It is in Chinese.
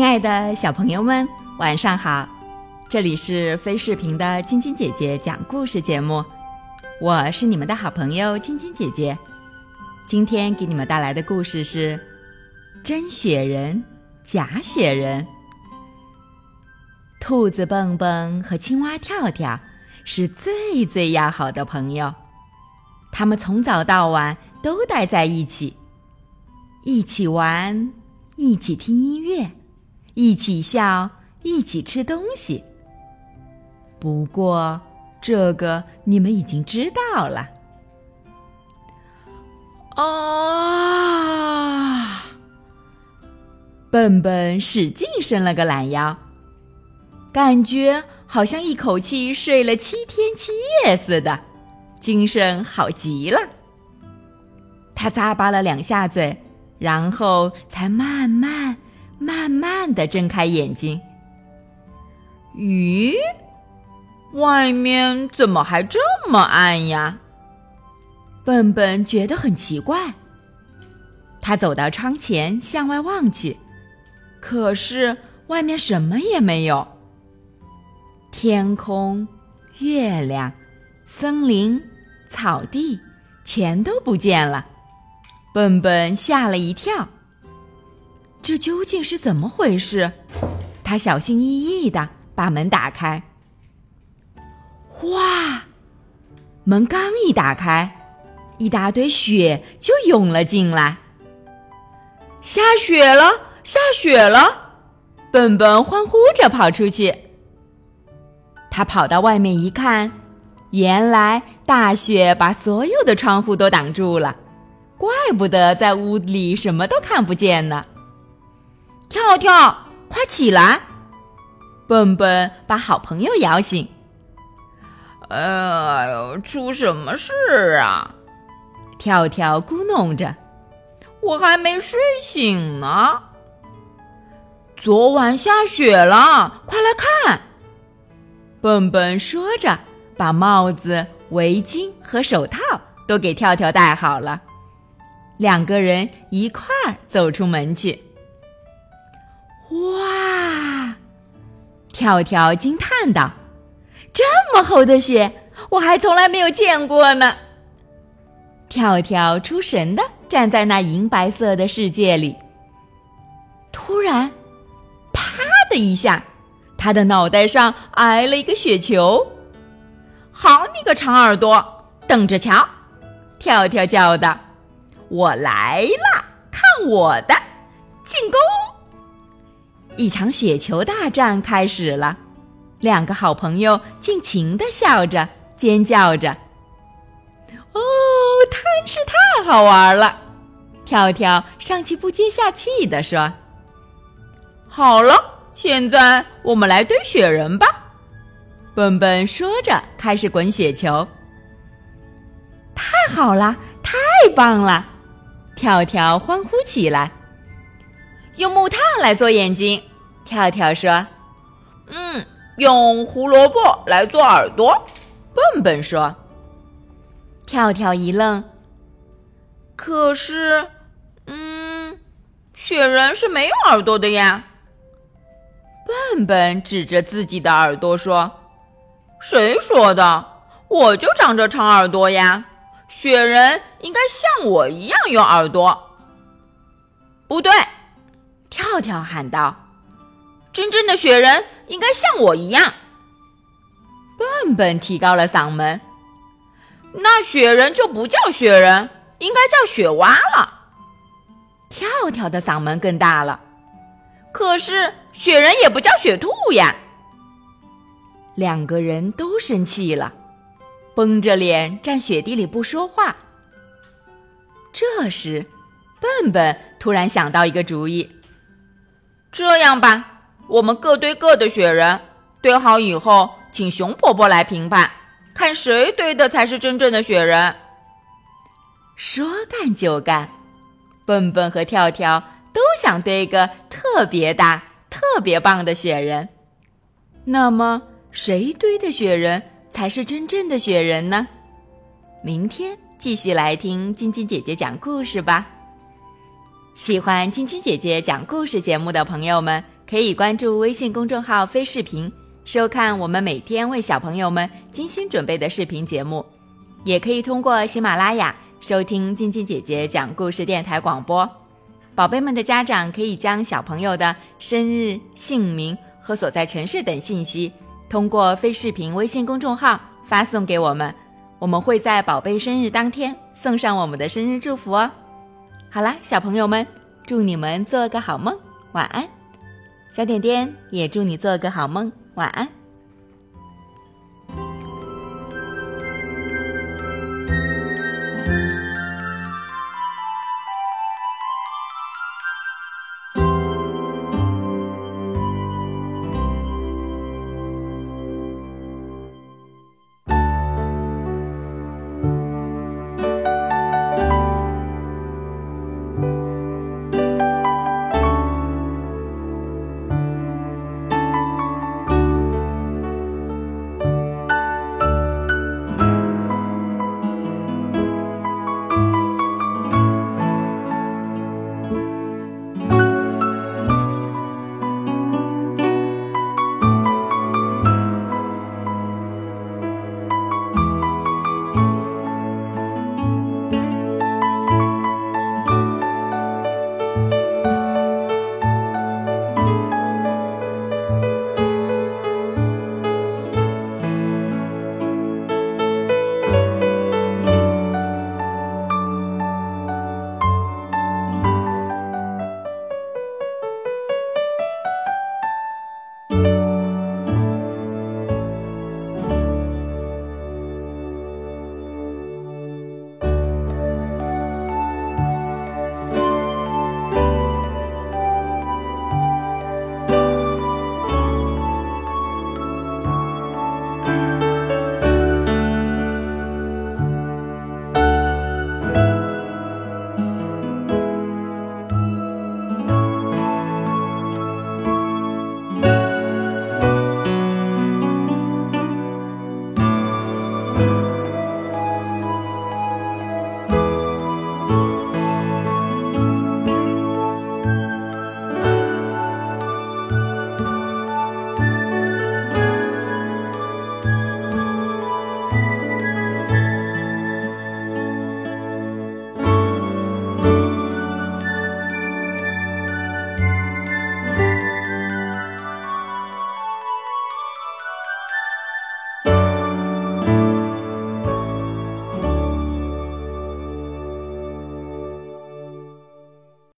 亲爱的小朋友们，晚上好！这里是飞视频的晶晶姐姐讲故事节目，我是你们的好朋友晶晶姐姐。今天给你们带来的故事是《真雪人，假雪人》。兔子蹦蹦和青蛙跳跳是最最要好的朋友，他们从早到晚都待在一起，一起玩，一起听音乐。一起笑，一起吃东西。不过，这个你们已经知道了。啊！笨笨使劲伸了个懒腰，感觉好像一口气睡了七天七夜似的，精神好极了。他咂巴了两下嘴，然后才慢慢。慢慢的睁开眼睛。咦，外面怎么还这么暗呀？笨笨觉得很奇怪。他走到窗前，向外望去，可是外面什么也没有。天空、月亮、森林、草地，全都不见了。笨笨吓了一跳。这究竟是怎么回事？他小心翼翼的把门打开。哇！门刚一打开，一大堆雪就涌了进来。下雪了！下雪了！笨笨欢呼着跑出去。他跑到外面一看，原来大雪把所有的窗户都挡住了，怪不得在屋里什么都看不见呢。跳跳，快起来！笨笨把好朋友摇醒。哎呦，出什么事啊？跳跳咕哝着：“我还没睡醒呢。”昨晚下雪了，快来看！笨笨说着，把帽子、围巾和手套都给跳跳戴好了。两个人一块儿走出门去。哇！跳跳惊叹道：“这么厚的雪，我还从来没有见过呢。”跳跳出神的站在那银白色的世界里。突然，啪的一下，他的脑袋上挨了一个雪球。“好你个长耳朵，等着瞧！”跳跳叫道，“我来了，看我的！”一场雪球大战开始了，两个好朋友尽情的笑着、尖叫着。哦，真是太好玩了！跳跳上气不接下气的说：“好了，现在我们来堆雪人吧。”笨笨说着开始滚雪球。太好了，太棒了！跳跳欢呼起来。用木炭来做眼睛。跳跳说：“嗯，用胡萝卜来做耳朵。”笨笨说。跳跳一愣。可是，嗯，雪人是没有耳朵的呀。笨笨指着自己的耳朵说：“谁说的？我就长着长耳朵呀！雪人应该像我一样有耳朵。”不对，跳跳喊道。真正的雪人应该像我一样。笨笨提高了嗓门。那雪人就不叫雪人，应该叫雪蛙了。跳跳的嗓门更大了。可是雪人也不叫雪兔呀。两个人都生气了，绷着脸站雪地里不说话。这时，笨笨突然想到一个主意。这样吧。我们各堆各的雪人，堆好以后，请熊婆婆来评判，看谁堆的才是真正的雪人。说干就干，笨笨和跳跳都想堆个特别大、特别棒的雪人。那么，谁堆的雪人才是真正的雪人呢？明天继续来听晶晶姐姐讲故事吧。喜欢晶晶姐姐讲故事节目的朋友们。可以关注微信公众号“飞视频”，收看我们每天为小朋友们精心准备的视频节目。也可以通过喜马拉雅收听晶晶姐姐讲故事电台广播。宝贝们的家长可以将小朋友的生日、姓名和所在城市等信息，通过飞视频微信公众号发送给我们，我们会在宝贝生日当天送上我们的生日祝福哦。好啦，小朋友们，祝你们做个好梦，晚安。小点点也祝你做个好梦，晚安。